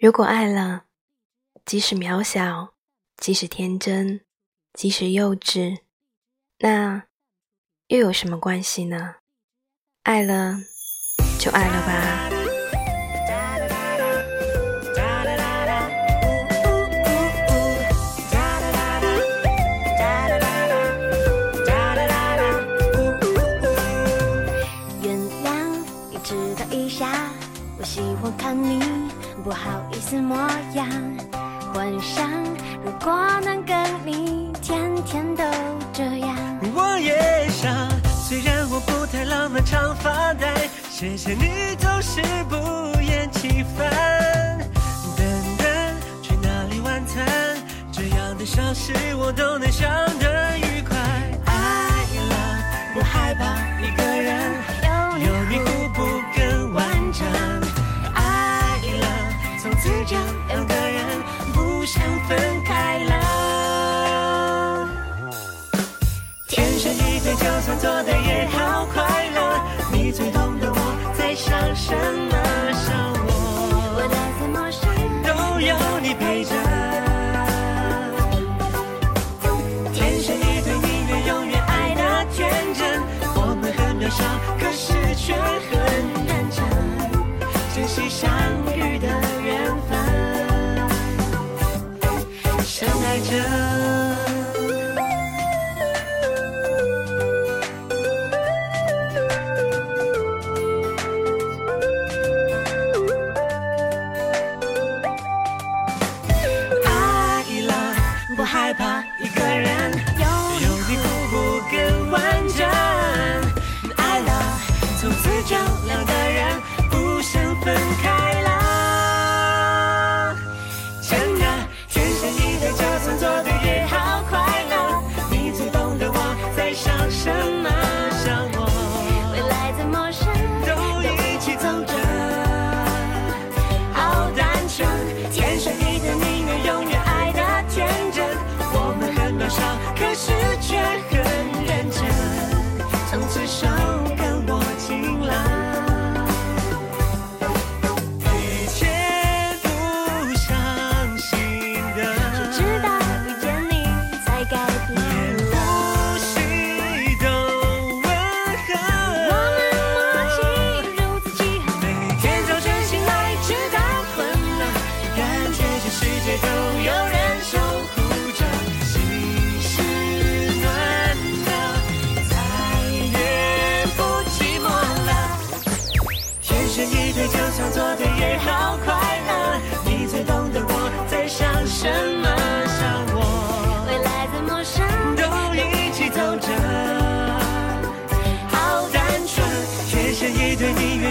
如果爱了，即使渺小，即使天真，即使幼稚，那又有什么关系呢？爱了，就爱了吧。原谅你只等一下我喜欢看你不好意思模样，幻想如果能跟你天天都这样。我也想，虽然我不太浪漫，常发呆。谢谢你总是不厌其烦。等等，去哪里晚餐？这样的小事我都能想得两个人不想分开了，天生一对，就算做的也好快乐。你最懂得我在想什么，想我，我再怎么想都有你陪着。天生一对，宁愿永远爱的天真。我们很渺小，可是却很认真，珍惜相遇的。相爱着，爱了不害怕一个人，有你互补更完整，爱了从此就两。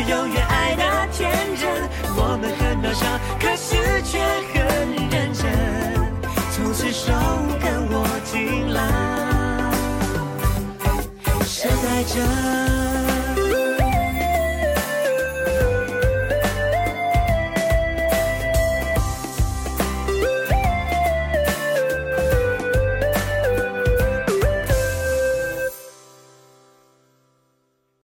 永远爱的天真。我们很渺小，可是却很认真。从此手跟我紧拉，深爱着。